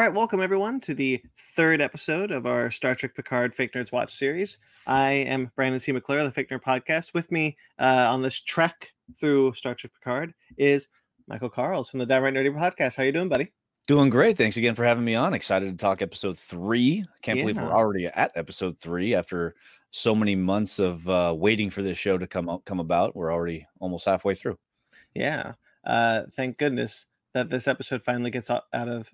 right, welcome everyone to the third episode of our Star Trek Picard Fake Nerds Watch series. I am Brandon T. McClure, of the Fake Nerd Podcast. With me uh, on this trek through Star Trek Picard is Michael Karls from the Downright Nerdy Podcast. How are you doing, buddy? Doing great. Thanks again for having me on. Excited to talk episode three. Can't believe we're already at episode three after so many months of uh, waiting for this show to come out, come about. We're already almost halfway through. Yeah. Uh, thank goodness that this episode finally gets out of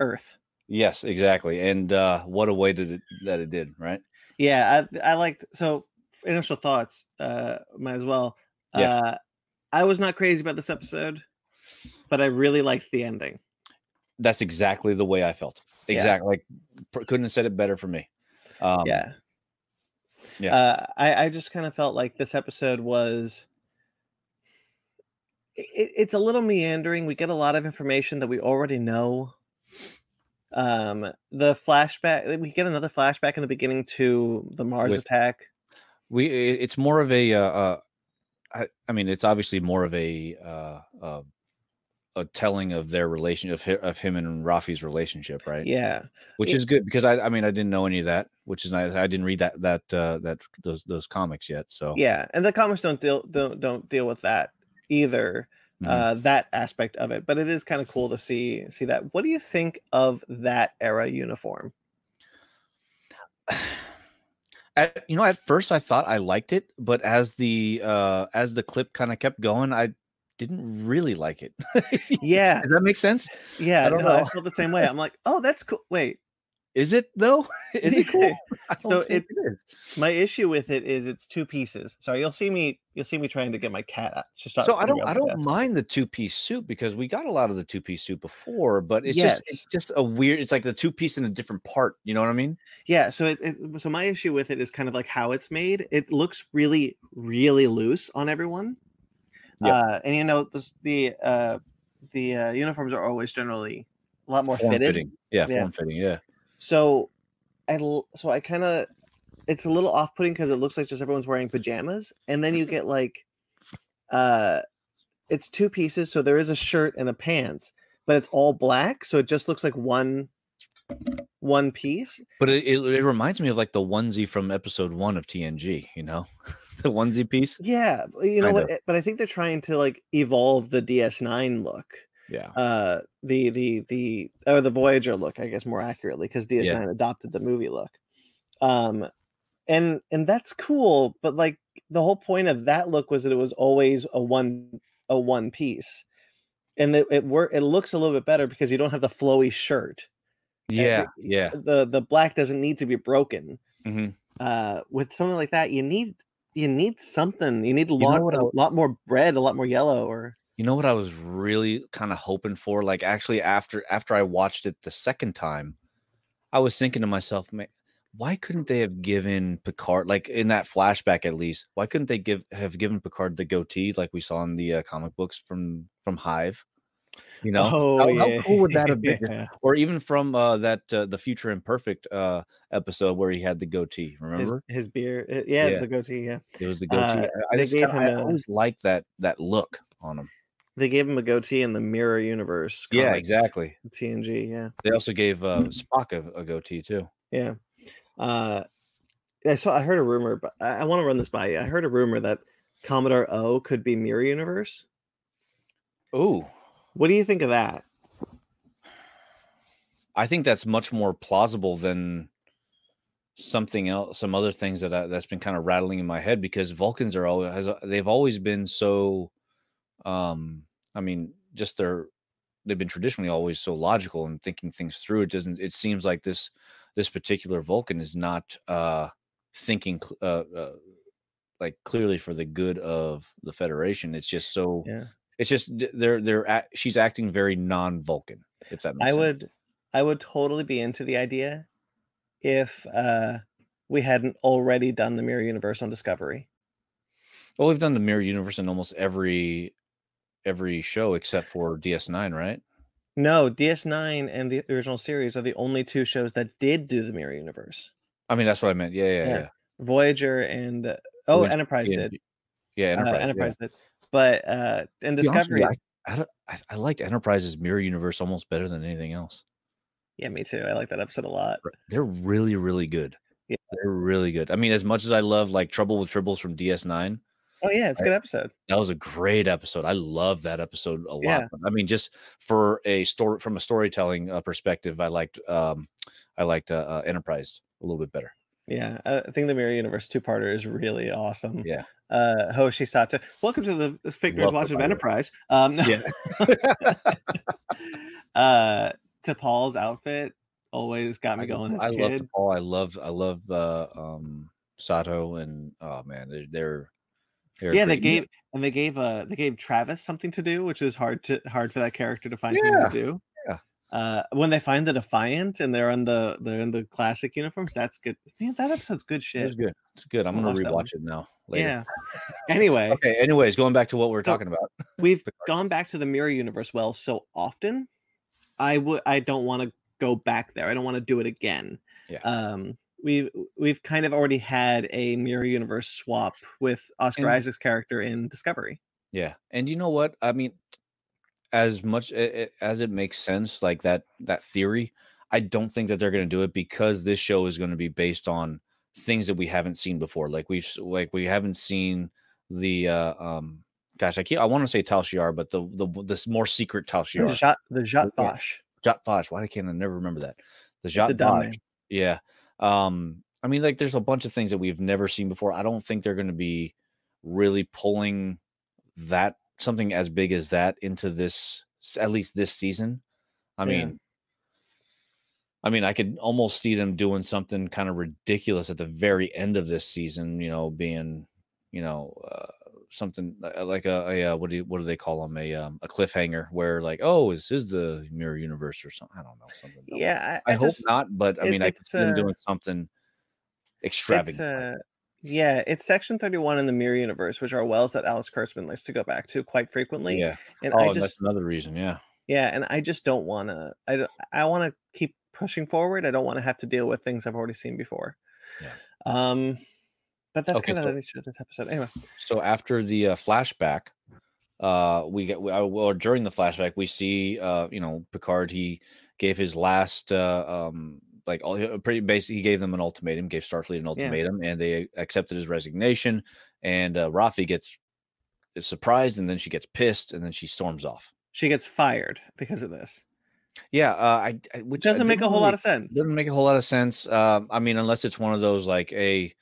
Earth. Yes, exactly. And uh, what a way did it, that it did, right? Yeah, I, I liked so initial thoughts. Uh, might as well. Yeah. Uh, I was not crazy about this episode, but I really liked the ending. That's exactly the way I felt. Yeah. Exactly. Like pr- couldn't have said it better for me. Um, yeah yeah. uh, I, I just kind of felt like this episode was it, it's a little meandering we get a lot of information that we already know um the flashback we get another flashback in the beginning to the mars With- attack we it's more of a uh, uh I, I mean it's obviously more of a uh, uh a telling of their relation of, of him and Raffi's relationship, right? yeah which Yeah. is good because I I mean I didn't know any of that, which is nice. I didn't read that that uh that those those comics yet, so yeah and the comics don't deal don't don't deal with that either mhm. uh that aspect of it but it is kind of cool to see see that what do you think of that era uniform at, you know at first I thought I liked it, but as the uh as the clip kind of kept going, I didn't really like it. yeah Does that make sense? yeah I don't no, I know. felt the same way i'm like oh that's cool wait Is it though? Is it cool? So don't it's- My issue with it is it's two pieces. Sorry, you'll see me. You'll see me trying to get my cat out. to stop So I don't I don't desk. mind the two piece suit because we got a lot of the two piece suit before, but it's Yes. just it's just a weird. It's like the two piece in a different part. You know what I mean? Yeah. So it, it. So my issue with it is kind of like how it's made. It looks really, really loose on everyone. Yep. Uh, and you know the the uh, the uh, uniforms are always generally a lot more fitted. fitting. Yeah, Yeah. form fitting. Yeah. So I so I kind of it's a little off putting because it looks like just everyone's wearing pajamas, and then you get like uh it's two pieces, so there is a shirt and a pants, but it's all black, so it just looks like one one piece. But it, it, it reminds me of like the onesie from episode one of TNG, you know, the onesie piece. Yeah, you know what? eh, But I think they're trying to like evolve the DS9 look, Yeah. uh, the the the or the Voyager look, I guess more accurately, because DS9 adopted the movie look. Um, and and that's cool, but like the whole point of that look was that it was always a one a one piece, and it it work it looks a little bit better because you don't have the flowy shirt. Yeah. Yeah. The the black doesn't need to be broken. hmm uh with something like that you need you need something you need a lot a lot more red a lot more yellow or You know what I was really kind of hoping for? Like actually after after I watched it the second time, I was thinking to myself, man, why couldn't they have given Picard like in that flashback at least? Why couldn't they give have given Picard the goatee like we saw in the uh, comic books from from Hive? You know, oh how, yeah how cool would that have been? yeah. Or even from uh, that uh, the Future Imperfect uh, episode where he had the goatee. Remember, his beard uh, yeah, Yeah. the goatee yeah it was the goatee. uh, I, just gave kinda, him I a- always liked that that look on him. They gave him a goatee in the mirror universe Yeah, comics, exactly. tng yeah. They also gave uh, Spock a, a goatee too. yeah. Uh i saw i heard a rumor but i, I want to run this by you. I heard a rumor that commodore o could be mirror universe. Ooh, what do you think of that? I think that's much more plausible than something else, some other things that I, that's been kind of rattling in my head because Vulcans are always has, they've always been so, um, I mean, just their they've been traditionally always so logical and thinking things through. It doesn't. It seems like this this particular Vulcan is not uh thinking uh, uh like clearly for the good of the Federation. It's just so. yeah It's just they're they're act, she's acting very non-Vulcan. If that makes I sense. would I would totally be into the idea if uh we hadn't already done the mirror universe on Discovery. Well, we've done the mirror universe in almost every every show except for DS9, right? No, DS9 and the original series are the only two shows that did do the mirror universe. I mean, that's what I meant. Yeah, yeah, Yeah. yeah. Voyager and uh, oh, Voyager, Enterprise yeah, did. Yeah, Uh, Enterprise. Enterprise did. But uh and yeah. Honest Discovery you, I, I, I liked Enterprise's mirror universe almost better than anything else. Yeah, me too. I like that episode a lot. They're really, really good. Yeah. They're really good. I mean, as much as I love like Trouble with Tribbles from DS9, Oh yeah, it's a good episode. that was a great episode. I love that episode a lot. Yeah. I mean, just for a story from a storytelling uh, perspective, I liked um, I liked uh, uh, Enterprise a little bit better. Yeah, uh, I think the Mirror Universe two parter is really awesome. Yeah. Uh, Hoshi Sato, welcome to the Nerds Watch of. Enterprise. Um, no. Yeah. uh, T'Pol's outfit always got me I, going as I a love. T'Pol. I love I love uh, um, Sato and oh man, they're they're, they're yeah, they gave and they gave uh they gave Travis something to do, which is hard to hard for that character to find something to do. yeah. Uh, when they find the Defiant and they're on the they're in the classic uniforms, that's good. Man, that episode's good shit. was good. It's good. I'm I'll gonna watch rewatch it now. Later. Yeah. Anyway, Okay. Anyways, going back to what we we're So- talking about. we've gone back to the mirror universe well so often. I would I don't want to go back there. I don't want to do it again. Yeah. Um we've we've kind of already had a mirror universe swap with Oscar And- Isaac's character in Discovery. Yeah, and you know what? I mean, as much as it makes sense, like that that theory, I don't think that they're going to do it because this show is going to be based on things that we haven't seen before. Like we've like we haven't seen the uh um gosh, I keep I want to say Tal Shiar, but the the this more secret Tal The Shiar. The Zhat Yeah. Vash. Zhat Vash. Why can't I never remember that? The dumb Vash. Yeah. Um, I mean, like there's a bunch of things that we've never seen before. I don't think they're gonna be really pulling that something as big as that into this at least this season. I Yeah. mean I mean, I could almost see them doing something kind of ridiculous at the very end of this season, you know, being, you know, uh, something like a, a uh, what do you, what do they call them a um, a cliffhanger where like oh this is the mirror universe or something I don't know something. Yeah, I, I, I hope just, not but I it- mean I could it's, see them uh, doing something extravagant uh, yeah, it's section 31 in the mirror universe, which are wells that Alex Kurtzman likes to go back to quite frequently. yeah And oh I just that's another reason yeah Yeah, and I just don't want to. I don't- I want to keep pushing forward. I don't want to have to deal with things I've already seen before. Yeah. Um, but that's Okay, kind of so- the nature of this episode. Anyway, so after the uh, flashback uh we get uh, well during the flashback we see uh you know picard he gave his last uh um like all pretty basically he gave them an ultimatum gave starfleet an ultimatum and they accepted his resignation and uh raffi gets is surprised and then she gets pissed and then she storms off she gets fired because of this. yeah uh i, I Which doesn't make a whole lot of sense. doesn't make a whole lot of sense um i mean unless it's one of those like a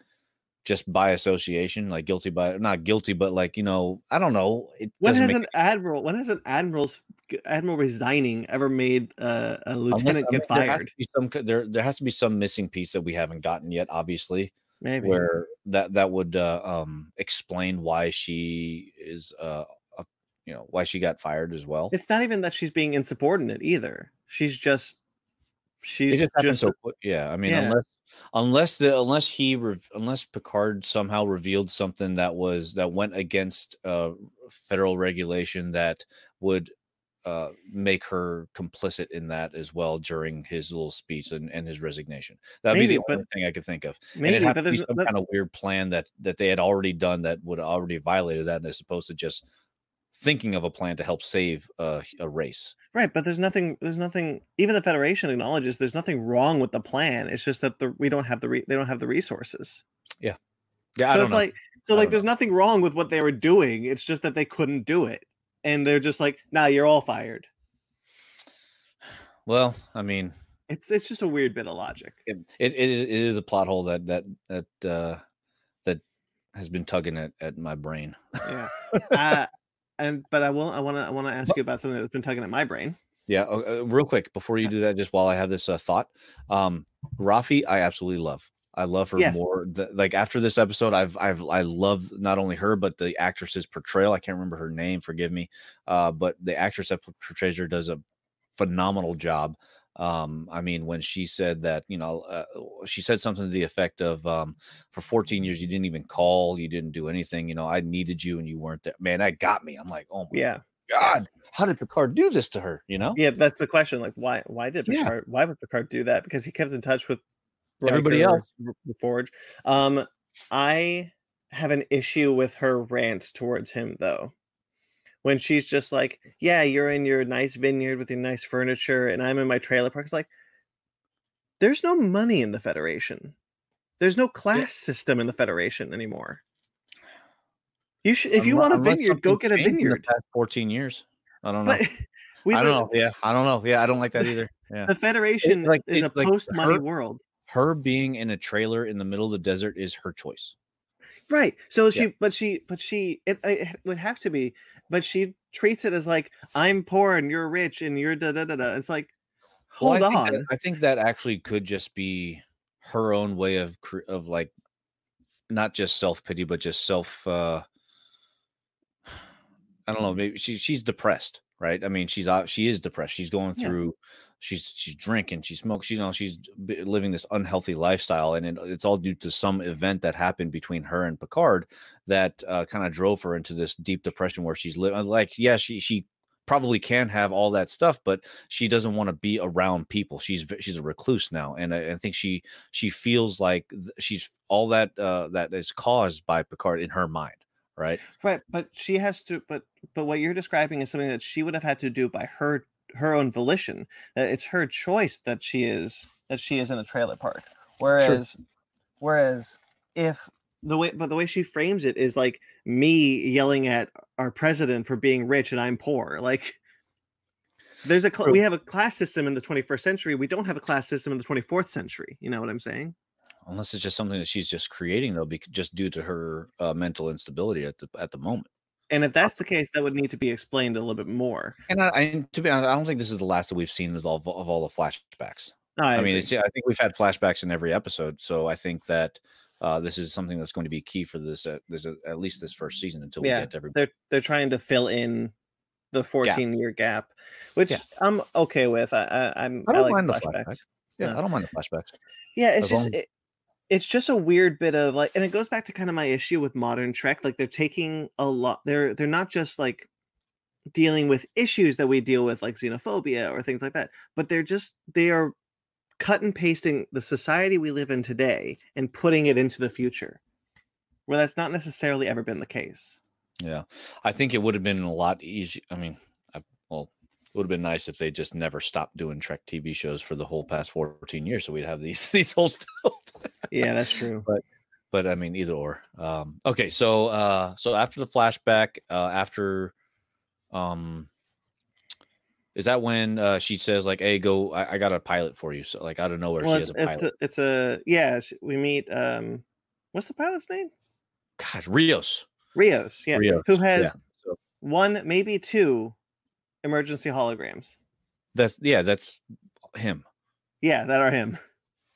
just by association like guilty by not guilty but like you know i don't know it When has an admiral? When has an admiral's admiral resigning ever made uh, a Unless- lieutenant I mean, get there has fired? some there there has to be some missing piece that we haven't gotten yet obviously Maybe. where that that would uh, um explain why she is uh a, you know why she got fired as well It's not even that she's being insubordinate either. She's just she's it just just so yeah i mean Yeah. unless unless the unless he unless picard somehow revealed something that was that went against uh federal regulation that would uh make her complicit in that as well during his little speech and, and his resignation. That'd be Maybe, the but- only thing i could think of. And maybe, it had to be some kind of weird plan that that they had already done that would already violated that and as opposed to just thinking of a plan to help save a, a race Right, but there's nothing. There's nothing. Even the Federation acknowledges there's nothing wrong with the plan. It's just that the we don't have the re, they don't have the resources. yeah yeah. so don't it's know. like so like there's nothing wrong with what they were doing. It's just that they couldn't do it, and they're just like, nah, you're all fired. well i mean It's it's just a weird bit of logic. it, it, it is a plot hole that that that uh that has been tugging at, at my brain Yeah. uh, and but I will. I want to. I want to ask you about something that's been tugging at my brain. yeah uh, real quick before you do that just while i have this uh, thought um raffi i absolutely love i love her Yes. more the, like after this episode i've i've i love not only her but the actress's portrayal i can't remember her name forgive me uh but the actress that portrays her does a phenomenal job um i mean when she said that you know uh, she said something to the effect of um for 14 years you didn't even call you didn't do anything you know i needed you and you weren't there man that got me i'm like oh my Yeah. god how did picard do this to her you know Yeah. That's the question. Like, why? Why did Yeah. Picard? Why would Picard do that? Because he kept in touch with Everybody else. The Forge. Um, I have an issue with her rant towards him though. When she's just like, "Yeah, you're in your nice vineyard with your nice furniture, and I'm in my trailer park." It's like, there's no money in the Federation. There's no class yeah. system in the Federation anymore. You should, if you want a vineyard, go get a vineyard. past 14 years. I don't know. we I don't know. Yeah, I don't know. Yeah, I don't like that either. Yeah. The Federation like, is a like post money world. Her being in a trailer in the middle of the desert is her choice. Right. So she, yeah. but she, but she, it, it, would have to be, but she treats it as like I'm poor and you're rich and you're da da da da. It's like, hold well, I on. That, I think that actually could just be her own way of of like, not just self pity, but just self. uh I don't know. Maybe she she's depressed, right? I mean, she's she is depressed. She's going through. She's she's drinking. She smokes. You know, she's living this unhealthy lifestyle, and it, it's all due to some event that happened between her and Picard that uh, kind of drove her into this deep depression where she's living. Like, yeah, she she probably can have all that stuff, but she doesn't want to be around people. She's she's a recluse now, and I, I think she she feels like she's all that uh, that is caused by Picard in her mind right? Right, but she has to. But but what you're describing is something that she would have had to do by her her own volition. That it's her choice that she is that she is in a trailer park. Whereas, sure. whereas if the way but the way she frames it is like me yelling at our president for being rich and I'm poor. Like there's a cl- we have a class system in the 21st century. We don't have a class system in the 24th century. You know what I'm saying? unless it's just something that she's just creating though, because just due to her uh, mental instability at the at the moment. And if that's the case, that would need to be explained a little bit more. And I, I to be honest, I don't think this is the last that we've seen of all of all the flashbacks. No, I, I mean, it's, I think we've had flashbacks in every episode, so I think that uh, this is something that's going to be key for this uh, this uh, at least this first season until yeah, we get to everybody. They're they're trying to fill in the 14 gap. year gap, which yeah. I'm okay with. I, I am I don't I like mind flashbacks. the flashbacks. Yeah, no. I don't mind the flashbacks. Yeah, it's as just long... it, it's just a weird bit of like and it goes back to kind of my issue with modern trek like they're taking a lot they're they're not just like dealing with issues that we deal with like xenophobia or things like that but they're just they are cut and pasting the society we live in today and putting it into the future where that's not necessarily ever been the case. Yeah i think it would have been a lot easier i mean I, well it would have been nice if they just never stopped doing Trek TV shows for the whole past 14 years. So we'd have these these holes filled. yeah, that's true. But but I mean either or. Um okay, so uh so after the flashback, uh after um is that when uh, she says like, "Hey, go! I, I, got a pilot for you." So like out of nowhere, well, she has a pilot. It's a, it's a yeah. We meet. um What's the pilot's name? Gosh, Rios. Rios, yeah. Rios. Who has yeah. One, maybe two emergency holograms. That's yeah, that's him. Yeah, that are him.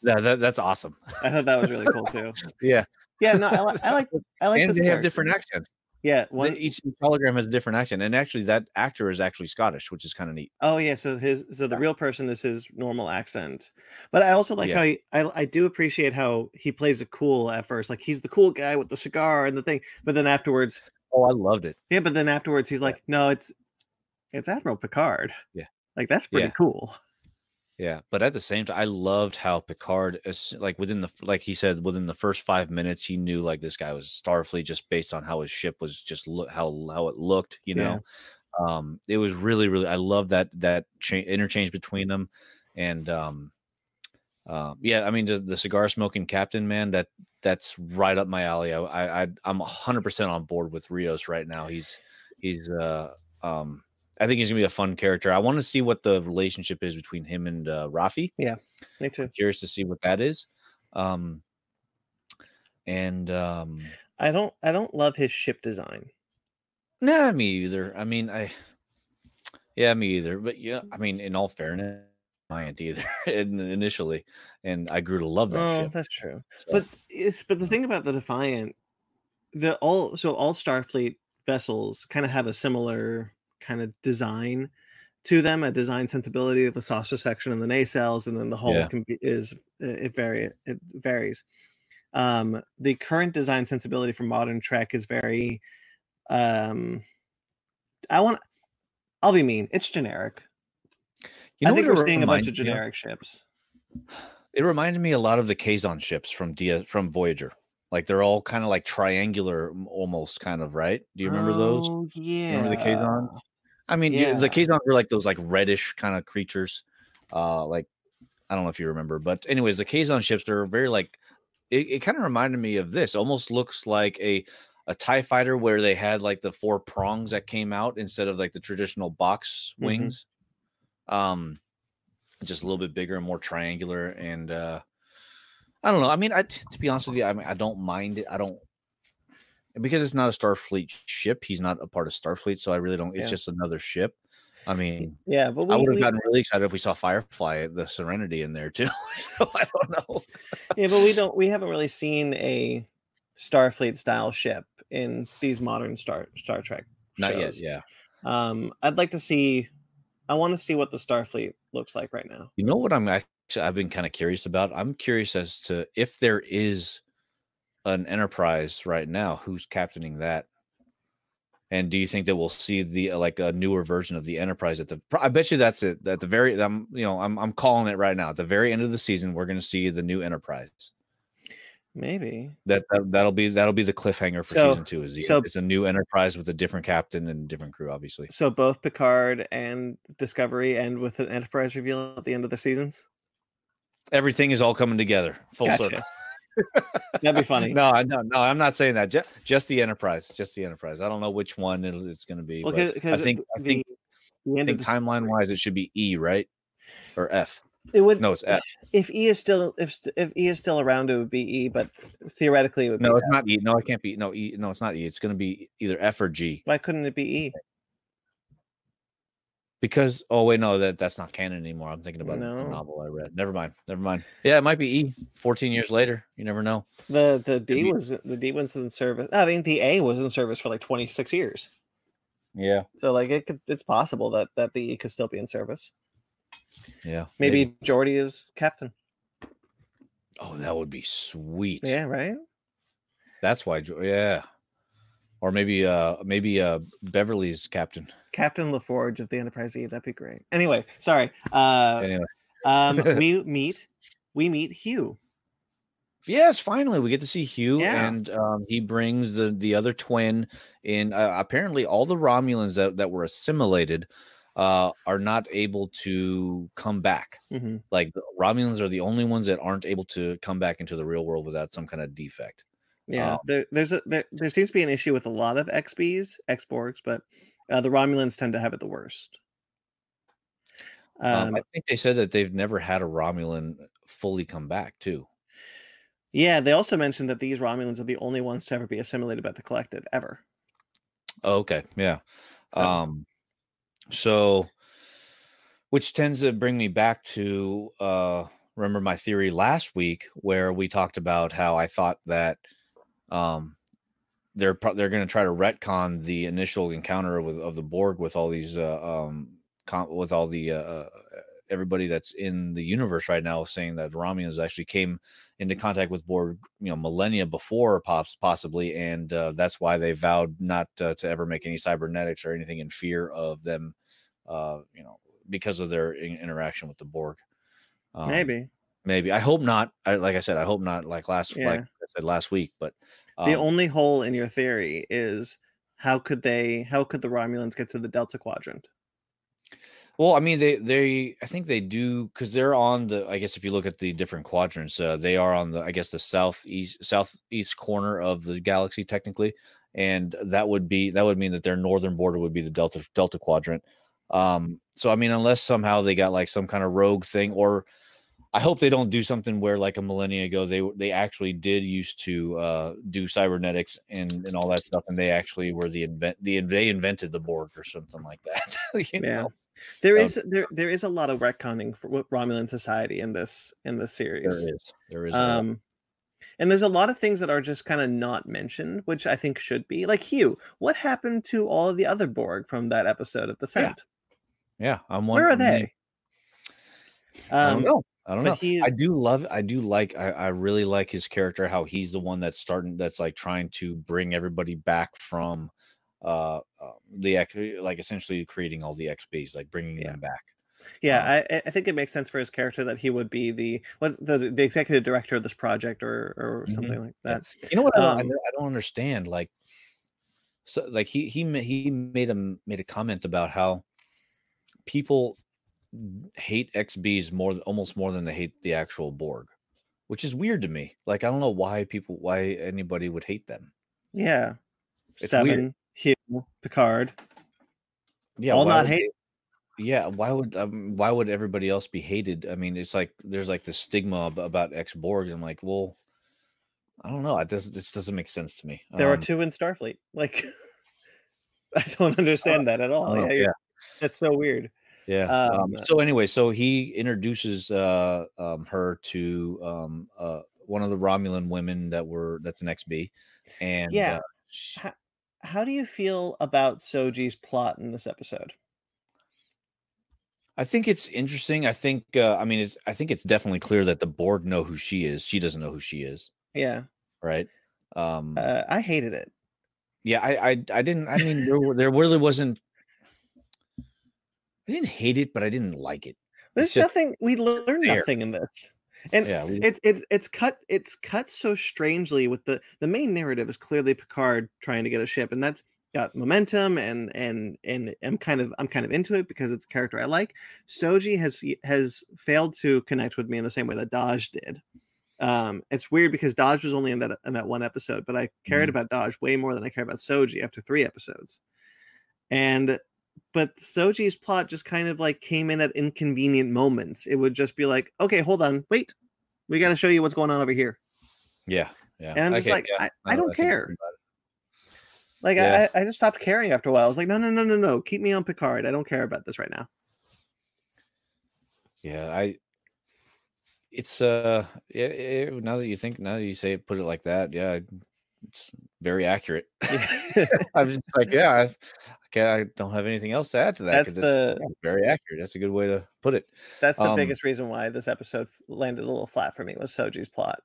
Yeah, that, that's awesome. I thought that was really cool too. yeah. Yeah, no, I, like I like I like and they have different accents. Yeah, one... each hologram has a different accent, and actually, that actor is actually Scottish, which is kind of neat. Oh yeah, so his so the real person is his normal accent, but I also like yeah. how he, I I do appreciate how he plays it cool at first, like he's the cool guy with the cigar and the thing, but then afterwards, oh, I loved it. Yeah, but then afterwards, he's like, no, it's it's Admiral Picard. Yeah. Like that's pretty yeah. cool. Yeah, but at the same time, I loved how Picard, is like within the, like he said, within the first five minutes, he knew like this guy was Starfleet just based on how his ship was just look how how it looked. You know, yeah. um, it was really really. I love that that cha- interchange between them, and um, uh, yeah, I mean the, the cigar smoking captain man that that's right up my alley. I, I I'm hundred percent on board with Rios right now. He's he's uh um I think he's gonna be a fun character. I want to see what the relationship is between him and uh, Raffi. Yeah, me too. I'm curious to see what that is. Um, and um, I don't, I don't love his ship design. Nah, me either. I mean, I, yeah, me either. But yeah, I mean, in all fairness, I ain't either initially, and I grew to love that. Oh, ship. that's true. So. But it's but the thing about the Defiant, the all so all Starfleet vessels kind of have a similar kind of design to them, a design sensibility, of the saucer section and the nacelles, and then the whole yeah. can be, is it vary it varies. Um, the current design sensibility for modern Trek is very. Um, I want. I'll be mean. It's generic. You know I think we're seeing a bunch of generic ships. It reminded me a lot of the Kazon ships from Dia from Voyager. Like they're all kind of like triangular, almost kind of right. Do you remember oh, those? Yeah. Remember the Kazon? I mean, yeah. the Kazon were like those like reddish kind of creatures, uh, like I don't know if you remember, but anyways, the Kazon ships they're very like it, it kind of reminded me of this. Almost looks like a a TIE fighter where they had like the four prongs that came out instead of like the traditional box Mhm. wings. Um just a little bit bigger and more triangular and uh I don't know. I mean, I to be honest with you, I mean I don't mind it. I don't because it's not a Starfleet ship. He's not a part of Starfleet, so I really don't. It's Yeah. just another ship. I mean, Yeah, but we, I would have gotten really excited if we saw Firefly, the Serenity, in there too. so I don't know. yeah, but we don't. We haven't really seen a Starfleet style ship in these modern Star Star Trek. Not shows. yet. Yeah. Um, I'd like to see. I want to see what the Starfleet looks like right now. You know what I'm actually I've been kind of curious about. I'm curious as to if there is an Enterprise right now. Who's captaining that? And do you think that we'll see the uh, like a newer version of the Enterprise at the? I bet you that's it. At the very, I'm you know I'm I'm calling it right now. At the very end of the season, we're going to see the new Enterprise. Maybe. That, that that'll be that'll be the cliffhanger for So- season two. Is the, so- it's a new Enterprise with a different captain and different crew, obviously. So both Picard and Discovery end with an Enterprise reveal at the end of the seasons. Everything is all coming together, full circle. That'd be funny. No, I no, no, I'm not saying that. Just, just the Enterprise, just the Enterprise. I don't know which one it's going to be. Well, but because I think I think, the I think of the, timeline wise, it should be E, right, or F. it would No, it's F. if E is still if if E is still around, it would be E, but theoretically it would No, it's F. not E. No, it can't be. No, E. No, it's not E. It's going to be either F or G. Why couldn't it be E? Because oh wait, no, that that's not canon anymore. I'm thinking about a novel I read. Never mind. Never mind. Yeah, it might be E. 14 years later, you never know. The the D was the D was in service. I mean, the A was in service for like twenty six years. Yeah, So like it could, it's possible that that the E could still be in service. yeah. Maybe, Geordi is captain. Oh, that would be sweet. Yeah, right. That's why. Yeah. Or maybe uh maybe uh Beverly's captain. Captain LaForge of the Enterprise E. That'd be great. Anyway, sorry. Uh, Anyway. um, we meet we meet Hugh. Yes, finally we get to see Hugh, Yeah. and um, he brings the the other twin in. Uh, apparently, all the Romulans that that were assimilated uh, are not able to come back. Mhm. Like the Romulans are the only ones that aren't able to come back into the real world without some kind of defect. Yeah, Um, there, there's a there, there seems to be an issue with a lot of XBs, Xborgs, but uh, the Romulans tend to have it the worst. Um, Um, I think they said that they've never had a Romulan fully come back too. yeah, they also mentioned that these Romulans are the only ones to ever be assimilated by the collective ever. Oh, okay, yeah. So, Um, so, which tends to bring me back to uh, remember my theory last week where we talked about how I thought that um, they're pro- they're going to try to retcon the initial encounter with of the Borg with all these uh, um, com- with all the uh, uh, everybody that's in the universe right now, saying that Romulans actually came into contact with Borg, you know, millennia before, pops possibly, and uh, that's why they vowed not uh, to ever make any cybernetics or anything in fear of them, uh, you know, because of their in- interaction with the Borg. Um, maybe maybe. I hope not. I, like I said, I hope not. Like last, like I said last week, but the um, only hole in your theory is how could they how could the Romulans get to the Delta Quadrant? Well, I mean, they they I think they do because they're on the. I guess if you look at the different quadrants, uh, they are on the. I guess the southeast southeast corner of the galaxy technically, and that would be that would mean that their northern border would be the delta delta quadrant. Um, so I mean, unless somehow they got like some kind of rogue thing, or I hope they don't do something where like a millennia ago they they actually did used to uh, do cybernetics and and all that stuff, and they actually were the invent the they invented the Borg or something like that. you Yeah. know? There Um, is there there is a lot of retconning for what Romulan society in this in this series. There is. There is. Um, and there's a lot of things that are just kind of not mentioned, which I think should be. Like Hugh, what happened to all of the other Borg from that episode of Descent? yeah, I'm Where are wondering- they? I don't Um, know. I don't but know. I do love. I do like. I, I really like his character. How he's the one that's starting. That's like trying to bring everybody back from, uh, uh the X. Like essentially creating all the XBs, like bringing Yeah. them back. Yeah, Um, I, I- think it makes sense for his character that he would be the what the, the executive director of this project or or Mhm. something like that. You know what? I, don't, I Um, don't- I don't understand. Like, so like he he he made a made a comment about how people hate XBs more almost more than they hate the actual Borg, which is weird to me. Like I don't know why people why anybody would hate them. Yeah. It's Seven, weird. Hugh, Picard. Yeah, all not hate. Yeah, why would um, why would everybody else be hated? I mean, it's like there's like the stigma about X Borg. I'm like, well, I don't know. It doesn't. This doesn't make sense to me. There um, are two in Starfleet. Like, I don't understand uh, that at all. Yeah, yeah, that's so weird. Yeah. Um, um, so anyway, so he introduces uh, um, her to um, uh, one of the Romulan women that were that's an XB, and yeah. Uh, she, how, how do you feel about Soji's plot in this episode? I think it's interesting. I think uh, I mean it's I think it's definitely clear that the Borg know who she is. She doesn't know who she is. Yeah. Right. Um uh, I hated it. Yeah, I I, I didn't I mean there there really wasn't I didn't hate it, but I didn't like it. There's just, nothing we learned nothing in this. And yeah, we, it's it's it's cut it's cut so strangely with the the main narrative is clearly Picard trying to get a ship and that's got momentum and and and I'm kind of I'm kind of into it because it's a character I like. Soji has has failed to connect with me in the same way that Dahj did. Um, it's weird because Dahj was only in that in that one episode, but I cared mm-hmm. about Dahj way more than I care about Soji after three episodes. And but Soji's plot just kind of like came in at inconvenient moments. It would just be like, okay, hold on, wait, we got to show you what's going on over here. Yeah, yeah. And I'm just okay, like, yeah. I, I, don't care. Like yeah. I, I just stopped caring after a while. I was like, no, no, no, no, no. Keep me on Picard. I don't care about this right now. Yeah, I. It's uh, yeah. It, now that you think, now that you say it, put it like that, yeah, it's very accurate. I'm just like, yeah, I, I don't have anything else to add to that. That's the yeah, very accurate. That's a good way to put it. That's the um, biggest reason why this episode landed a little flat for me was Soji's plot.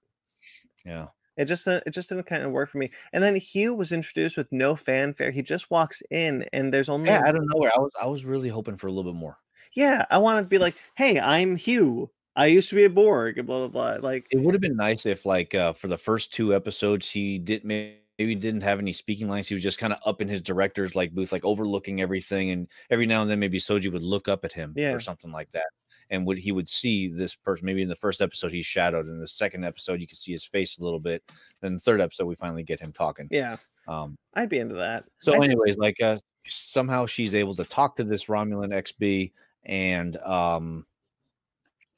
Yeah. It just uh, it just didn't kind of work for me. And then Hugh was introduced with no fanfare. He just walks in, and there's only yeah. I don't know where I was. I was really hoping for a little bit more. Yeah, I wanted to be like, "Hey, I'm Hugh. I used to be a Borg." And blah blah blah. Like it would have been nice if, like, uh, for the first two episodes, he didn't maybe didn't have any speaking lines. He was just kind of up in his director's like booth, like overlooking everything, and every now and then maybe Soji would look up at him yeah. or something like that and would he would see this person maybe in the first episode he's shadowed in the second episode you can see his face a little bit then the third episode we finally get him talking yeah um i'd be into that so I anyways like uh somehow she's able to talk to this romulan xb and um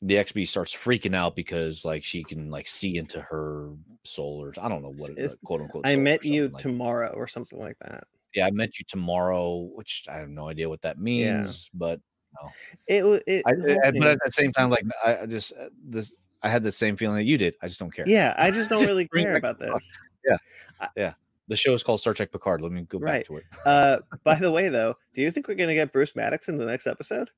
the XB starts freaking out because like she can like see into her soul or I don't know what it, quote unquote. I met you like tomorrow that. or something like that. Yeah, I met you tomorrow, which I have no idea what that means, yeah. but no. It, it, I, I, but at the same time, like I just uh, this, I had the same feeling that you did. I just don't care. Yeah, I just don't really care about this. Yeah, yeah. The show is called Star Trek Picard. Let me go right. back to it. uh, by the way, though, do you think we're going to get Bruce Maddox in the next episode?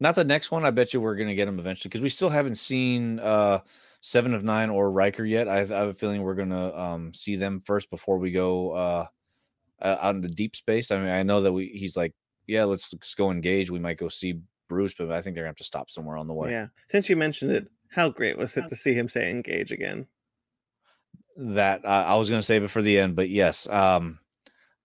Not the next one. I bet you we're going to get him eventually because we still haven't seen uh, Seven of Nine or Riker yet. I, I have a feeling we're going to um, see them first before we go uh, out into deep space. I mean, I know that we he's like yeah, let's, let's go engage. We might go see Bruce, but I think they're gonna have to stop somewhere on the way. Yeah. Since you mentioned it, how great was it to see him say engage again? That uh, I was gonna save it for the end, but yes, um,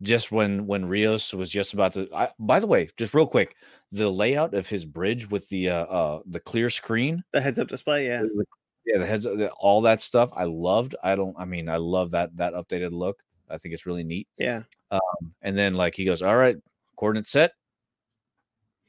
just when when Rios was just about to. I, by the way, just real quick, the layout of his bridge with the uh, uh the clear screen, the heads up display, yeah, the, yeah, the heads, the, all that stuff. I loved. I don't. I mean, I love that that updated look. I think it's really neat. Yeah. Um, and then like he goes, all right, coordinate set.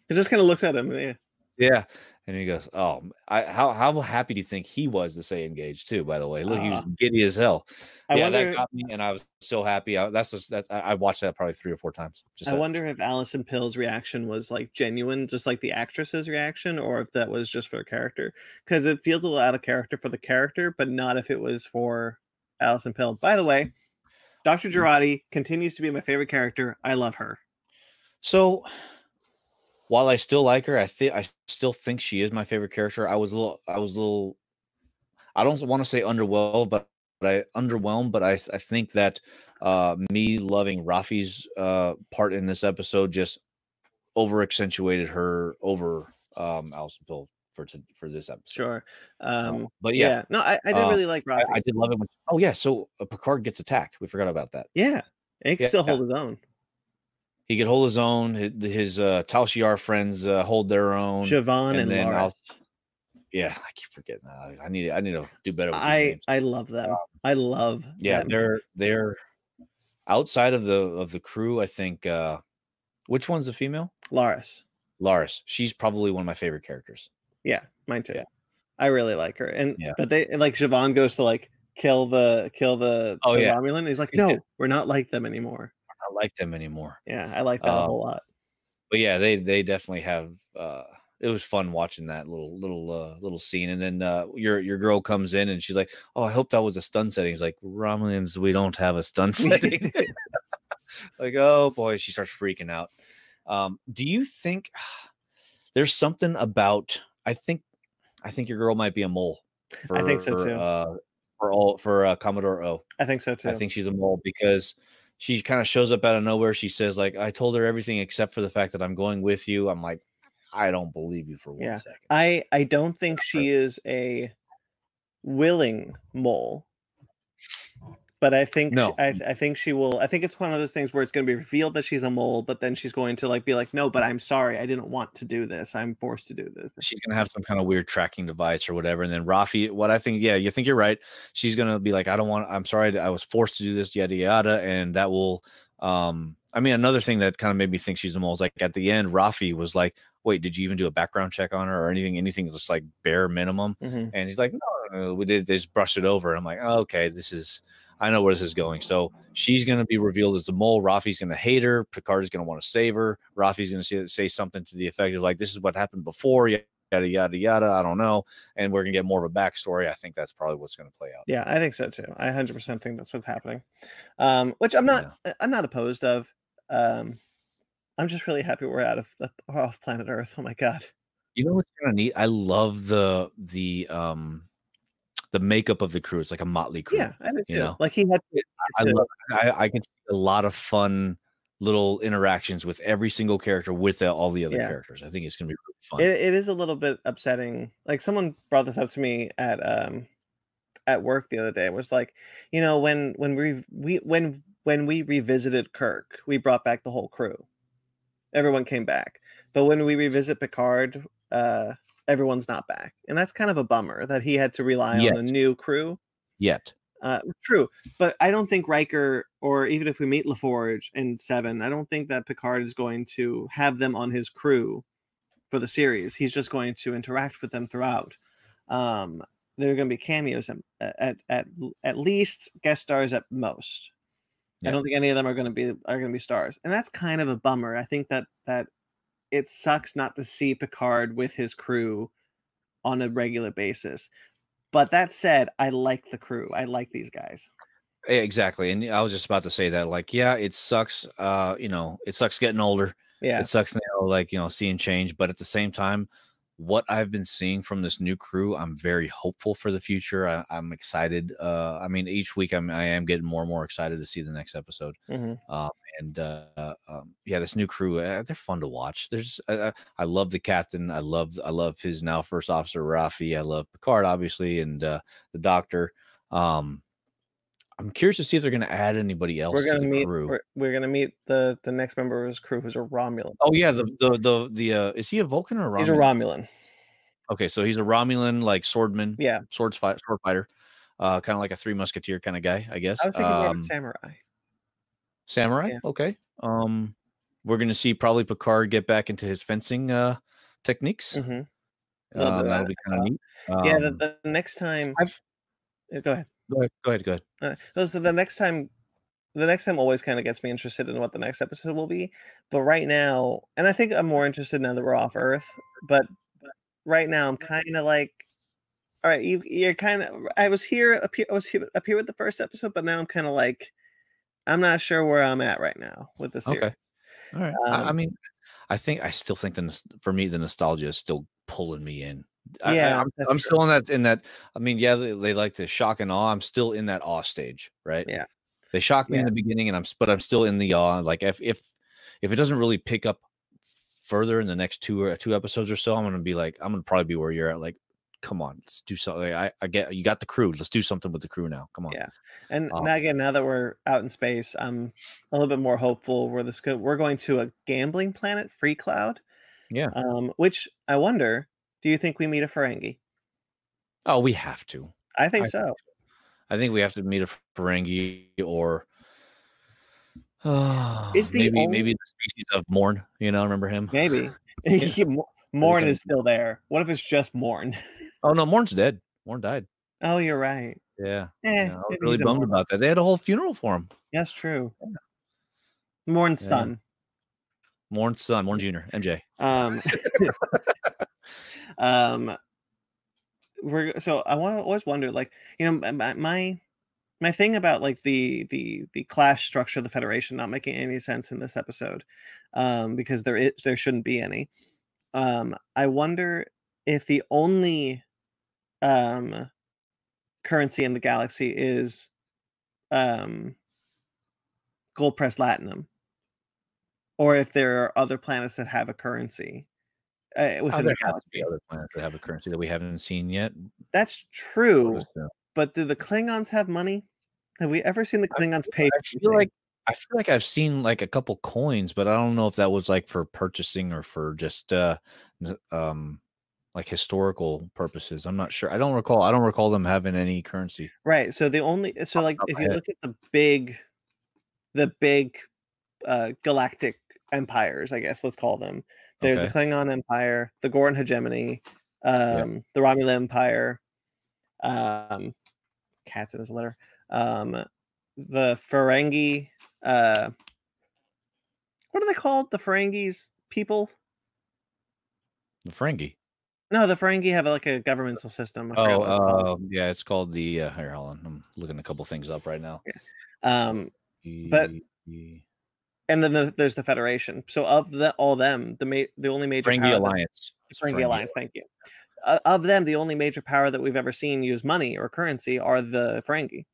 He just kind of looks at him. Yeah. Yeah. And he goes, "Oh, I, how how happy do you think he was to say engaged too?" By the way, look, uh, he was giddy as hell. I yeah, wonder, that got me, and I was so happy. I, that's just that's I watched that probably three or four times. Just I wonder if Alison Pill's reaction was like genuine, just like the actress's reaction, or if that was just for a character. Because it feels a little out of character for the character, but not if it was for Alison Pill. By the way, Dr. Mm. Jurati continues to be my favorite character. I love her. So while I still like her, I think I still think she is my favorite character. I was a little, I was a little, I don't want to say underwhelmed, but, but I underwhelmed, but I, I think that uh, me loving Raffi's uh, part in this episode just over accentuated her over um, Alison Pill for to, for this episode. Sure, um, but yeah. yeah. no, I, I did uh, really like Raffi. I, I, did love it. When, oh yeah, so uh, Picard gets attacked. We forgot about that. Yeah, and he can yeah, still hold his own. He could hold his own. His, uh, Tal Shiar friends uh, hold their own. Zhaban and, and then Laris. Yeah, I keep forgetting. that. I need I need to do better. With I. I love them. I love. yeah, them. they're they're outside of the of the crew. I think. uh Which one's the female? Laris. Laris. She's probably one of my favorite characters. Yeah, mine too. Yeah. I really like her. And Yeah. but they like Zhaban goes to like kill the kill the, Oh, the yeah. Romulan. He's like, Yeah. no, we're not like them anymore. I like them anymore. Yeah, I like that a Um, whole lot. but yeah, they they definitely have. uh It was fun watching that little little uh little scene, and then uh your your girl comes in and she's like, "Oh, I hope that was a stun setting." He's like, "Romulans, we don't have a stun setting." like, oh boy, she starts freaking out. Um, do you think there's something about? I think I think your girl might be a mole. For, I think so, too. Uh, for all for uh, Commodore O. I think so too. I think she's a mole because she kind of shows up out of nowhere. She says, like, I told her everything except for the fact that I'm going with you. I'm like, I don't believe you for one Yeah. second. I I don't think she is a willing mole. But I think No. I, I think she will. I think it's one of those things where it's going to be revealed that she's a mole, but then she's going to like be like, "No, but I'm sorry, I didn't want to do this. I'm forced to do this." She's gonna have some kind of weird tracking device or whatever. And then Raffi, what I think, yeah, you think you're right. She's gonna be like, I don't want. I'm sorry, I was forced to do this, yada yada, and that will. Um, I mean, another thing that kind of made me think she's a mole is like at the end, Rafi was like, "Wait, did you even do a background check on her or anything? Anything just like bare minimum?" Mhm. And he's like, no, no, no, we did they just brushed it over. And I'm like, oh, okay, this is, I know where this is going. So she's going to be revealed as the mole. Raffi's going to hate her. Picard's going to want to save her. Raffi's going to say, say something to the effect of like, this is what happened before, yada, yada, yada. I don't know. And we're going to get more of a backstory. I think that's probably what's going to play out. Yeah, I think so too. I 100% think that's what's happening. Um, which I'm not. I'm not opposed of. Um, I'm just really happy we're out of the we're off planet Earth. Oh my god. You know what's kind of neat? I love the, the, um, the makeup of the crew. It's like a motley crew. Yeah, I do you too. know. Like he had to, I love. I, I can see a lot of fun little interactions with every single character with the, all the other Yeah. characters. I think it's gonna be really fun. it, it is a little bit upsetting. Like someone brought this up to me at um at work the other day. It was like, you know, when when we we when when we revisited Kirk, we brought back the whole crew. Everyone came back. But when we revisit Picard, uh everyone's not back. And that's kind of a bummer that he had to rely on a new crew. Yet, Uh, true, but I don't think Riker, or even if we meet LaForge in Seven, I don't think that Picard is going to have them on his crew for the series. He's just going to interact with them throughout. Um, there are going to be cameos at at at, at least guest stars at most. I don't think any of them are going to be are going to be stars, and that's kind of a bummer. I think that that it sucks not to see Picard with his crew on a regular basis. But that said, I like the crew. I like these guys. Exactly. And I was just about to say that. Like, yeah, it sucks. Uh, you know, it sucks getting older. Yeah. It sucks now, like you know, seeing change. But at the same time, what I've been seeing from this new crew, I'm very hopeful for the future. I, I'm excited. Uh, I mean, each week I'm I am getting more and more excited to see the next episode. Mhm. Um, and uh, um, yeah, this new crew, uh, they're fun to watch. There's, uh, I love the captain. I love, I love his now first officer Raffi. I love Picard, obviously, and uh, the doctor. Um, I'm curious to see if they're going to add anybody else We're to gonna the meet. crew. We're, we're gonna meet the the next member of his crew, who's a Romulan. Oh yeah, the the the the uh, is he a Vulcan or a Romulan? He's a Romulan. Okay, so he's a Romulan like swordman, Yeah, swords fight, sword fighter, uh, kind of like a three musketeer kind of guy, I guess. I was thinking more of Um, a samurai. samurai. Yeah. Okay. Um, we're gonna see probably Picard get back into his fencing uh techniques. hmm A little bit Um, of that'll be kind of neat. yeah, Um, the, the next time. I've- go ahead. Go ahead. Go ahead. Go ahead. No, so the next time, the next time always kind of gets me interested in what the next episode will be. But right now, and I think I'm more interested now that we're off Earth. But, but right now, I'm kind of like, all right, you you're kind of. I was here up here. I was here, up here with the first episode, but now I'm kind of like, I'm not sure where I'm at right now with the series. Okay. All right. I, I Um, mean, I think I still think the for me the nostalgia is still pulling me in. I, Yeah, am I'm still in that in that. I mean, yeah, they, they like the shock and awe. I'm still in that awe stage, right? Yeah. They shock me in the beginning, and I'm but I'm still in the awe. Like if if if it doesn't really pick up further in the next two or two episodes or so, I'm gonna be like I'm gonna probably be where you're at. Like, come on, let's do something. I, I get you got the crew. Let's do something with the crew now. Come on. Yeah. And Um, now again, now that we're out in space, I'm a little bit more hopeful. We're this go- we're going to a gambling planet, Free Cloud. Yeah. Um, which I wonder, do you think we meet a Ferengi? Oh, we have to. I think I so. I think we have to meet a Ferengi or uh, Is the maybe only- maybe the species of Morn. You know, remember him? Maybe. Mo- Morn is still there. What if it's just Morn? Oh no, Morn's dead. Morn died. oh, you're right. Yeah, Eh, yeah, I was really bummed Morn. about that. They had a whole funeral for him. That's true. Morn's Yeah. son. Morn's son, Morn Jr., MJ. Um, um, we're so I want to always wonder, like you know, my my my thing about like the the the class structure of the Federation not making any sense in this episode, um, because there is there shouldn't be any. Um, I wonder if the only um currency in the galaxy is um gold press latinum or if there are other planets that have a currency uh, Oh, there the has to be other planets that have a currency that we haven't seen yet. That's true, but do the Klingons have money? Have we ever seen the I Klingons pay? I feel like I feel like I've seen like a couple coins, but I don't know if that was like for purchasing or for just uh um like historical purposes. I'm not sure. I don't recall. I don't recall them having any currency. right. So the only so like if you look at the big, the big, uh, galactic empires, I guess let's call them. There's Okay. the Klingon Empire, the Gorn hegemony, um, the Romulan Empire, um, cats in his litter, um, the Ferengi. Uh, what are they called? The Ferengis people? The Ferengi. No, the Ferengi have like a governmental system. Oh, what it's called. uh, yeah, it's called the. Uh, here, hold on. I'm looking a couple things up right now. Um, but- and then the, there's the Federation. So of the all them, the ma- the only major Ferengi power that- Alliance. It's Ferengi Alliance. Thank you. Uh, of them, the only major power that we've ever seen use money or currency are the Ferengi,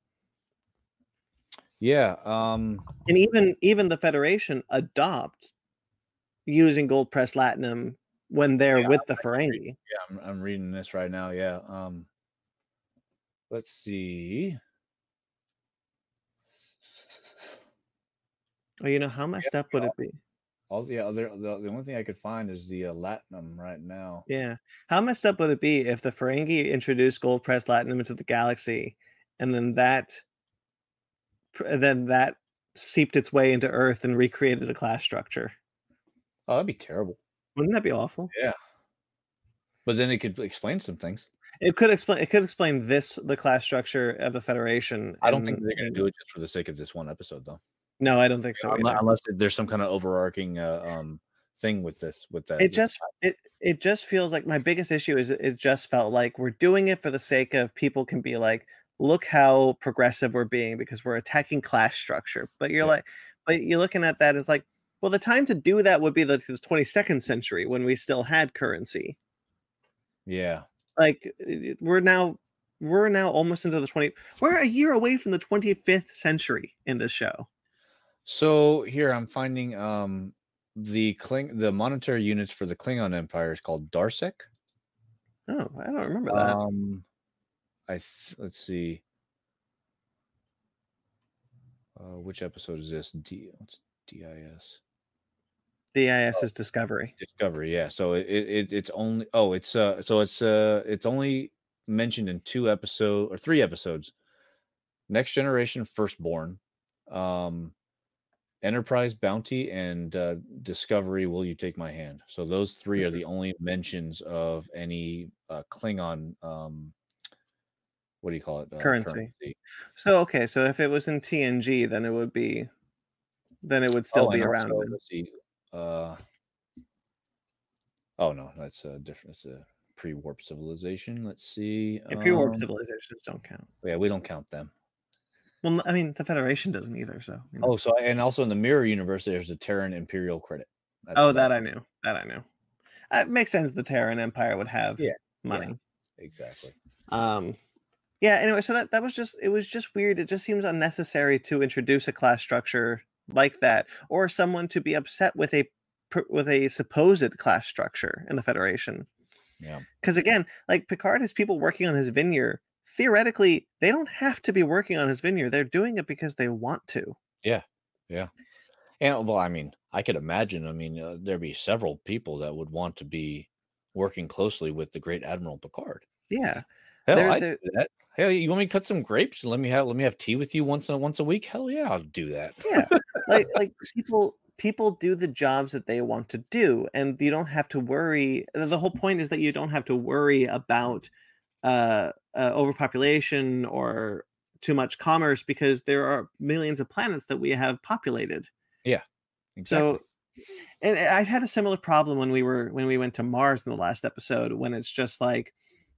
Yeah. Um. and even even the Federation adopt using gold press latinum when they're Yeah, with the I agree. Ferengi. Yeah, I'm, I'm reading this right now. Yeah. Um. Let's see. Oh, you know how messed up would it be? All the other the, the only thing I could find is the uh, Latinum right now. Yeah, how messed up would it be if the Ferengi introduced gold press latinum into the galaxy, and then that, then that seeped its way into Earth and recreated a class structure? Oh, that'd be terrible. Wouldn't that be awful? Yeah. But then it could explain some things. It could explain. It could explain this the class structure of the Federation. I don't think they're going to do it just for the sake of this one episode, though. No, I don't think so. Unle- either. Unless there's some kind of overarching uh, um thing with this with that. It just it it just feels like my biggest issue is it just felt like we're doing it for the sake of people can be like, look how progressive we're being because we're attacking class structure. But you're Yeah. like, but you're looking at that as like, well, the time to do that would be the, the 22nd century when we still had currency. yeah. Like we're now we're now almost into the 20 we're a year away from the 25th century in this show. So here I'm finding um the Kling the monetary units for the Klingon Empire is called Darsek. Oh, I don't remember that. Um, I th- let's see. Uh, which episode is this? D what's DIS DIS is Discovery. Discovery. Yeah. So it, it it- it's only oh it's uh so it's uh it's only mentioned in two episode or three episodes. Next Generation Firstborn, um, Enterprise Bounty, and uh, Discovery. Will you take my hand? So those three are the only mentions of any uh, Klingon. Um, what do you call it? Uh, Currency. So okay, so if it was in TNG, then it would be, then it would still Oh, be around. then. let's see. Uh, oh no, that's a different. It's a pre-warp civilization. Let's see. Yeah, pre-warp um, civilizations don't count. yeah, we don't count them. Well, I mean, the Federation doesn't either. So. you know. Oh, so and also in the mirror universe, there's a Terran Imperial credit. That's oh, that. I knew. That I knew. It makes sense. The Terran Empire would have Yeah, money. exactly. Um, yeah. Anyway, so that that was just it was just weird. It just seems unnecessary to introduce a class structure like that, or someone to be upset with a with a supposed class structure in the Federation. Yeah. Because again, like Picard has people working on his vineyard. Theoretically, they don't have to be working on his vineyard. They're doing it because they want to. Yeah. Yeah. And well, I mean, I could imagine. I mean, uh, there'd be several people that would want to be working closely with the great Admiral Picard. Yeah. Hell, They're- they're- that. Hell, you want me to cut some grapes and let me have let me have tea with you once a once a week? Hell yeah, I'll do that. Yeah. like like people people do the jobs that they want to do and you don't have to worry the whole point is that you don't have to worry about uh, uh overpopulation or too much commerce because there are millions of planets that we have populated Yeah, Exactly. so and i had a similar problem when we were when we went to mars in the last episode when it's just like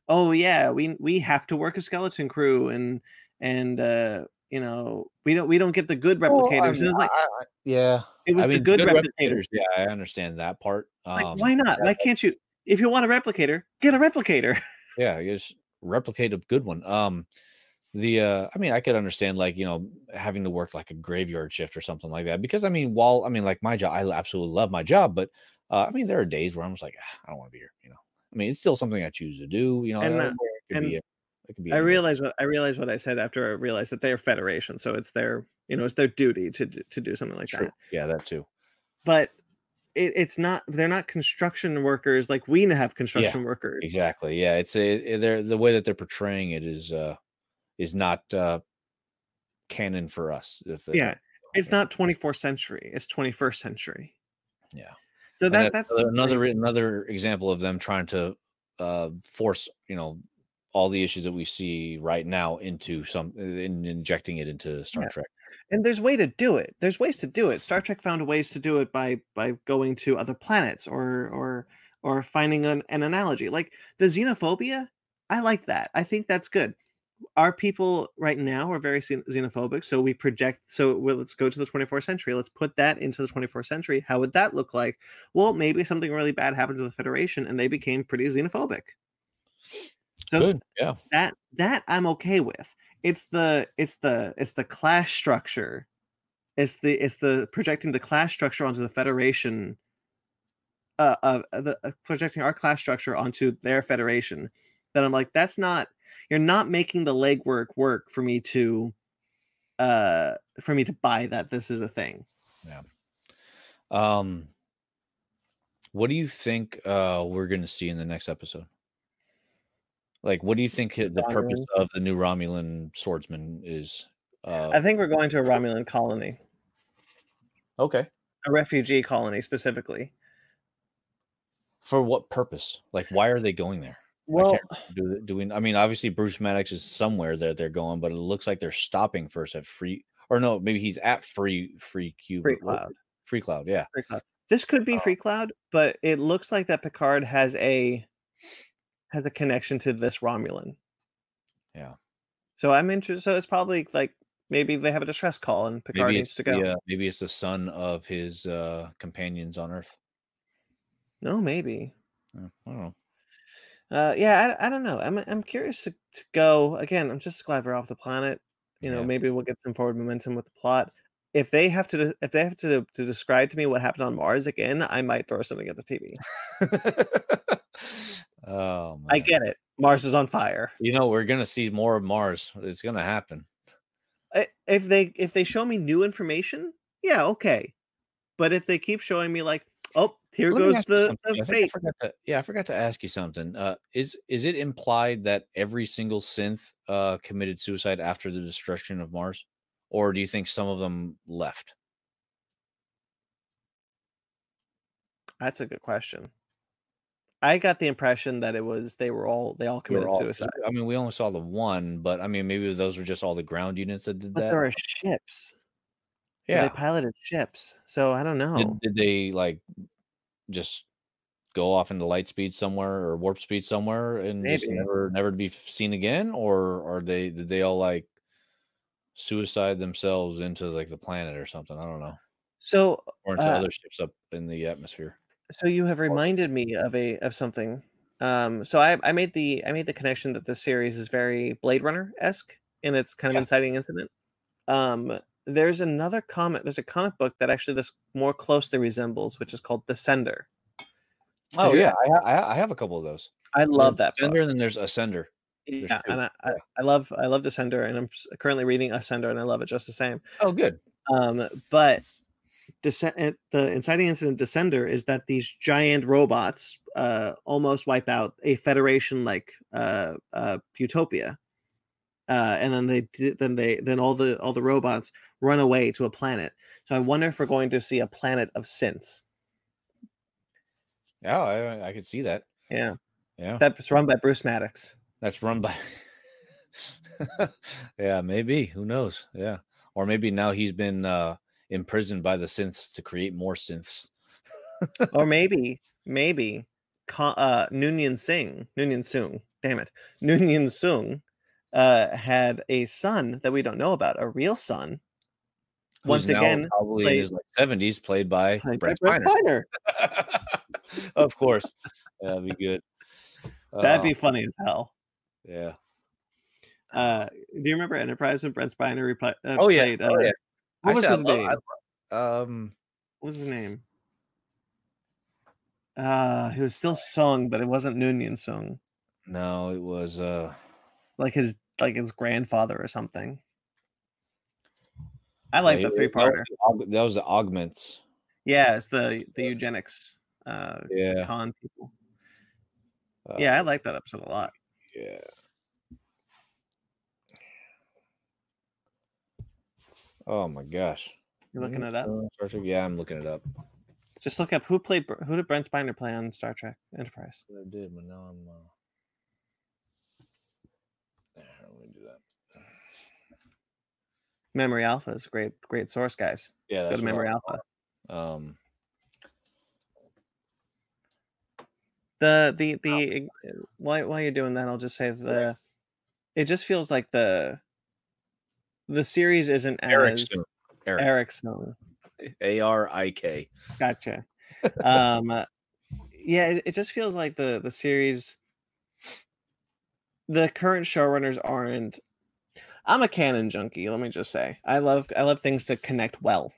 oh yeah we we have to work a skeleton crew and and uh you know we don't we don't get the good Well, I replicators And mean, like I- I- yeah, it was the mean, good, replicators. Yeah, I understand that part. Like, Um, why not? Why can't you? If you want a replicator, get a replicator. yeah you just replicate a good one um the uh i mean i could understand like you know having to work like a graveyard shift or something like that because i mean while i mean like my job i absolutely love my job but uh i mean there are days where i'm just like "Ah, i don't want to be here you know i mean it's still something i choose to do you know And, uh, it could and be, it could be I realize what I realize what I said after I realized that they're federation, so it's their you know it's their duty to do- to do something like True. that. yeah that too But it, it's not. They're not construction workers like we have construction workers. exactly yeah it's a they're the way that they're portraying it is uh is not uh canon for us Yeah, it's not 24th century. It's 21st century. Yeah. So that that's another another example of them trying to uh, force you know all the issues that we see right now into some in injecting it into Star Yeah. Trek. And there's way to do it. There's ways to do it. Star trek found ways to do it by by going to other planets or or or finding an, an analogy. Like the xenophobia i like that. I think that's good. Our people right now are very xenophobic so we project so well, let's go to the 24th century. Let's put that into the 24th century. How would that look like? Well maybe something really bad happened to the federation and they became pretty xenophobic. So Good, yeah, that that I'm okay with. It's the it's the it's the class structure. It's the it's the projecting the class structure onto the federation. Uh, uh the uh, projecting our class structure onto their federation. That I'm like, that's not. You're not making the legwork work for me to, uh, for me to buy that this is a thing. Yeah. Um, what do you think uh, we're to see in the next episode? Like, what do you think the purpose of the new Romulan swordsman is? Uh, I think we're going to a Romulan colony, okay. a refugee colony specifically. For what purpose? Like, why are they going there? Well, Do, do we? I mean, obviously Bruce Maddox is somewhere that they're going, but it looks like they're stopping first at Free, or no, maybe he's at Free Free Cube, Freecloud. Free Cloud, yeah. Freecloud. This could be Oh. Freecloud, but it looks like that Picard has a has a connection to this Romulan. Yeah. So I'm interested. So it's probably like maybe they have a distress call and Picard Maybe needs to go. the, uh, maybe it's the son of his uh, companions on Earth. No, maybe. Uh, I don't know. Uh, yeah, I, I don't know. I'm I'm curious to, to go again. I'm just glad we're off the planet. You know, Yeah. maybe we'll get some forward momentum with the plot. If they have to, if they have to to describe to me what happened on Mars again, I might throw something at the TV. oh, I get it. Mars is on fire. You know, we're gonna see more of Mars. It's gonna happen. I- if they if they show me new information, yeah, okay. But if they keep showing me like, oh, here Let goes the, the I think I to, yeah, I forgot to ask you something. Uh, is is it implied that every single synth uh, committed suicide after the destruction of Mars, or do you think some of them left? That's a good question. I got the impression that it was they were all they all committed all- suicide. I mean, we only saw the one, but I mean, maybe those were just all the ground units that did But that. there are ships. yeah. They piloted ships. So I don't know. Did, did they like just go off into light speed somewhere or warp speed somewhere and just never never to be seen again, or are they did they all like suicide themselves into like the planet or something? I don't know, so or into Uh, other ships up in the atmosphere. So you have reminded me of a of something. Um so I I made the I made the connection that this series is very Blade Runner esque in its kind of Yeah. inciting incident. Um there's another comic there's a comic book that actually this more closely resembles, which is called Descender. Oh yeah, I, ha- I I have a couple of those. I love that Descender, book. and then there's Ascender. There's Yeah, two. and I, I. I love I love Descender, and I'm currently reading Ascender, and I love it just the same. Oh, good. Um, but the inciting incident Descender is that these giant robots uh, almost wipe out a Federation like uh, uh, utopia, uh, and then they then they then all the all the robots run away to a planet. So I wonder if we're going to see a planet of synths. Yeah, I, I could see that. Yeah, Yeah, that's run by Bruce Maddox. that's run by. yeah, maybe. Who knows? Yeah, or maybe now he's been uh, imprisoned by the synths to create more synths. or maybe maybe uh Noonien Singh, Noonien Soong, damn it, Noonien Soong, uh, had a son that we don't know about, a real son. who's Once again, probably in played- his like seventies, played by played Brett Brett Spiner. Spiner. of course, that'd be good. That'd Uh, be funny as hell. yeah. Uh, do you remember Enterprise when Brent Spiner repli- uh, Oh yeah. played? oh uh, yeah. What was Actually, I his love- name? Um, What was his name? Uh, he was still Soong, but it wasn't Noonien Soong. no, it was uh, Like his like his grandfather or something. I like yeah, the three that was parter. the aug- That was the augments. Yeah, it's the the eugenics uh Yeah. con people. uh, Yeah, I like that episode a lot. Yeah. Oh my gosh. You're looking it up. Star Trek? Yeah, I'm looking it up. Just look up who played who did Brent Spiner play on Star Trek Enterprise? I did, but now I'm. Uh... There, let me do that. Memory Alpha is a great great source, guys. Yeah, Go to Memory I- Alpha. Um, The the the while while you're doing that, I'll just say the it just feels like the the series isn't Arik as Stone. Arik. Arik A R I K. Gotcha. um uh, yeah it, it just feels like the the series the current showrunners aren't i'm a canon junkie let me just say i love i love things to connect well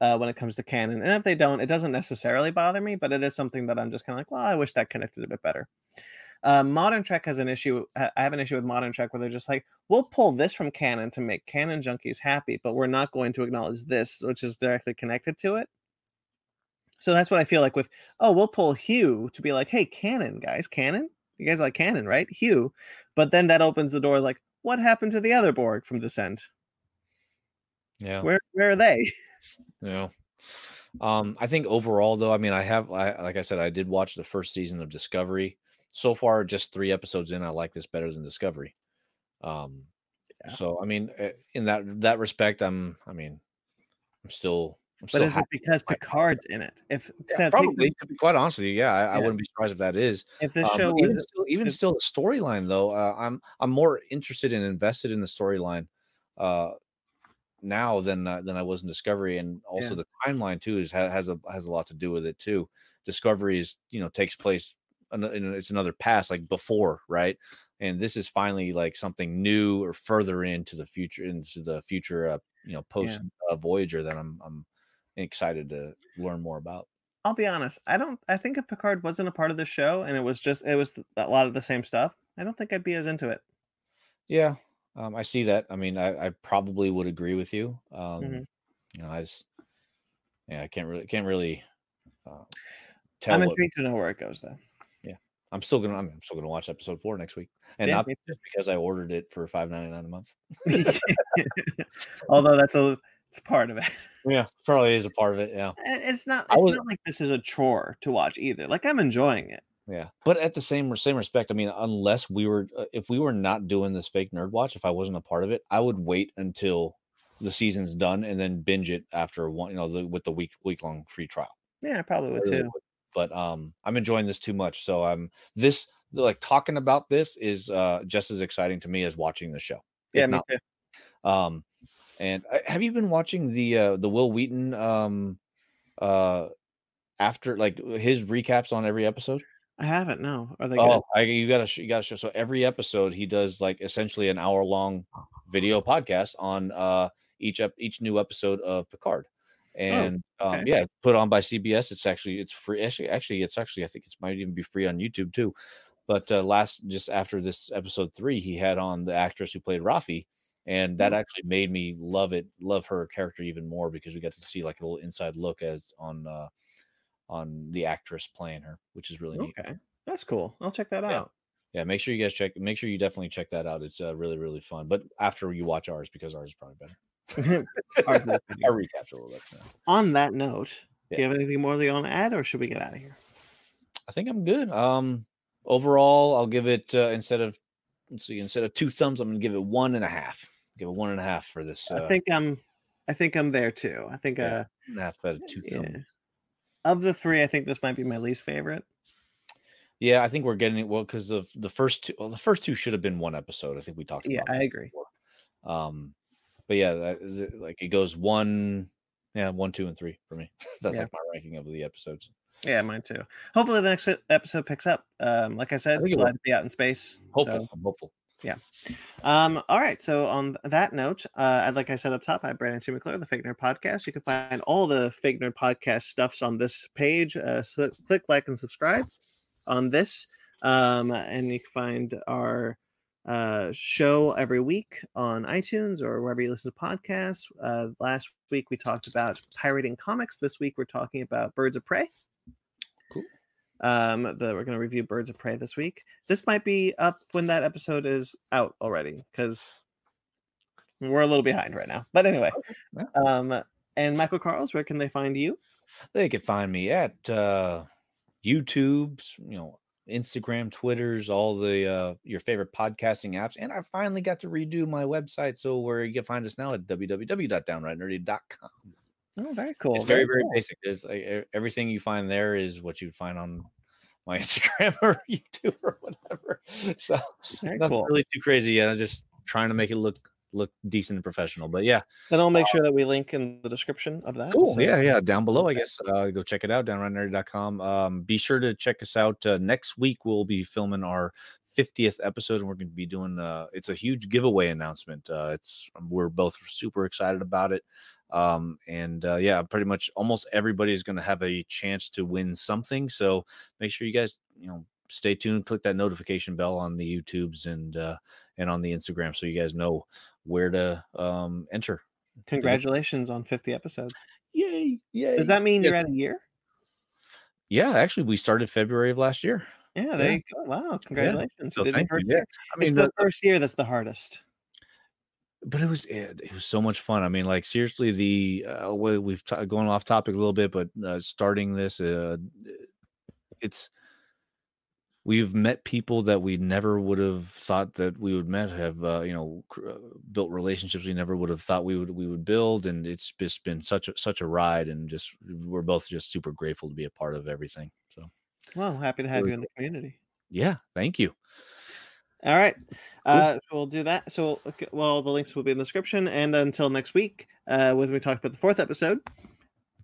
uh, when it comes to canon and if they don't it doesn't necessarily bother me but it is something that i'm just kind of like well i wish that connected a bit better uh, modern trek has an issue i I have an issue with modern trek where they're just like we'll pull this from canon to make canon junkies happy but we're not going to acknowledge this which is directly connected to it so that's what I feel like with oh, we'll pull Hugh to be like, hey, canon guys, canon, you guys like canon, right? Hugh, but then that opens the door like, what happened to the other Borg from Descent? Yeah. Where where are they? Yeah. Um, I think overall, though, I mean, I have, I, like I said, I did watch the first season of Discovery. So far, just three episodes in, I like this better than Discovery. Um, Yeah. so I mean, eh, in that that respect, I'm, I mean, I'm still, I'm But still is it because Picard's in it? If Yeah, probably, to be quite honest with you, yeah, I, I wouldn't be surprised if that is. if this Um, show but even still, even still, the storyline though, uh, I'm I'm more interested and invested in the storyline uh, now than uh, than I was in Discovery, and also Yeah. the timeline too is has a has a lot to do with it too. Discovery is you know takes place an- it's another past like before, right? And this is finally like something new or further into the future into the future, uh, you know, post uh, Voyager that I'm I'm excited to learn more about. I'll be honest, I don't I think if Picard wasn't a part of the show and it was just it was a lot of the same stuff, I don't think I'd be as into it. Yeah, um, I see that. I mean, I, I probably would agree with you. Um, Mhm. You know, I just, yeah, I can't really, can't really uh, tell. I'm what- intrigued to know where it goes though. I'm still gonna, I'm still gonna watch episode four next week, and Yeah, not just because I ordered it for five ninety nine a month. Although that's a it's part of it. Yeah, probably is a part of it. Yeah, And It's not I it's was- not like this is a chore to watch either. Like I'm enjoying it. yeah. But at the same same respect, I mean, unless we were, uh, if we were not doing this fake nerd watch, if I wasn't a part of it, I would wait until the season's done and then binge it after one, you know, the, with the week week long free trial. Yeah, I probably would I really too. But um, I'm enjoying this too much. So I'm this like talking about this is uh just as exciting to me as watching the show. Yeah, me not- too. Um, and uh, have you been watching the uh the Wil Wheaton um uh after like his recaps on every episode? I haven't. No, are they? Oh, I, you gotta sh- you gotta show. So every episode he does like essentially an hour long video podcast on uh each ep- each new episode of Picard. And um, okay. yeah, put on by CBS. It's actually it's free. Actually, actually, it's actually I think it might even be free on YouTube too. But uh, last, just after this episode three, he had on the actress who played Raffi, and that Hmm. actually made me love it, love her character even more because we got to see like a little inside look as on uh, on the actress playing her, which is really neat. Okay, that's cool. I'll check that Yeah. out. Yeah, make sure you guys check. Make sure you definitely check that out. It's uh, really really fun. But after you watch ours, because ours is probably better. Is better. A little bit. yeah. On that note, do you have anything more that you want to add, or should we get out of here? I think I'm good. Um, overall, I'll give it uh, instead of let's see, instead of two thumbs, I'm gonna give it one and a half. Give it one and a half for this. Uh, I think I'm, I think I'm there too. I think Yeah, uh, one and a half out of two yeah. thumbs. of the three, I think this might be my least favorite. Yeah, I think we're getting it well because of the first two. Well, the first two should have been one episode. I think we talked. Yeah, I agree. before. Um, but yeah, that, like it goes one, yeah, one, two, and three for me. That's Yeah. like my ranking of the episodes. Yeah, mine too. Hopefully, the next episode picks up. Um, like I said, it glad will. to be out in space. Hopeful, So, I'm hopeful. Yeah. um, all right. So on that note, uh, I'd like I said up top, I'm Brandon T. McClure, the Fake Nerd Podcast. You can find all the Fake Nerd Podcast stuffs on this page. Uh, so click like and subscribe on this, um, and you can find our uh, show every week on iTunes or wherever you listen to podcasts. Uh, last week we talked about pirating comics. This week we're talking about Birds of Prey. Cool. Um, the, we're going to review Birds of Prey this week. This might be up when that episode is out already because we're a little behind right now. But anyway, um, and Michael Karls, where can they find you? They can find me at uh, YouTube's, you know, Instagram, Twitters, all the uh, your favorite podcasting apps, and I finally got to redo my website, so where you can find us now at www.downrightnerdy.com. Oh, very cool. It's very very cool. basic. It's like, everything you find there is what you'd find on my Instagram or YouTube or whatever. So Very nothing cool. really too crazy yet. I'm just trying to make it look look decent and professional. But yeah, and I'll make sure that we link in the description of that. Cool. so- Yeah, yeah. Down below, I guess. Uh, go check it out, downrightnerdy.com. Um, be sure to check us out. Uh, next week, we'll be filming our 50th episode, and we're going to be doing uh, it's a huge giveaway announcement. Uh, it's we're both super excited about it. Um, and uh, yeah, pretty much almost everybody is going to have a chance to win something. So make sure you guys, you know, stay tuned, click that notification bell on the YouTubes and uh, and on the Instagram, so you guys know where to um, enter. Congratulations on 50 episodes. Yay! Yay! Does that mean Yeah. you're at a year? Yeah, actually, we started February of last year. Yeah, there Yeah. you go. Wow, congratulations. So thank you. Yeah, year. I mean, it's the, first year that's the hardest. but it was it, it was so much fun. I mean, like seriously, the uh, we- we've t- going off topic a little bit, but uh, starting this, uh, it's we've met people that we never would have thought that we would met have uh, you know cr- uh, built relationships we never would have thought we would we would build and it's just been such a such a ride and just we're both just super grateful to be a part of everything so Well, happy to have Really you in the community. yeah thank you All right. Uh, so we'll do that. So, well, the links will be in the description. And until next week, uh, when we talk about the fourth episode,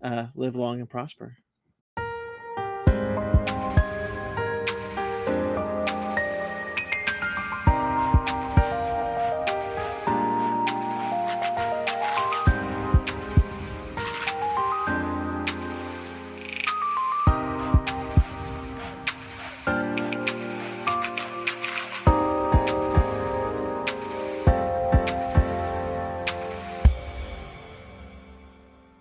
uh, live long and prosper.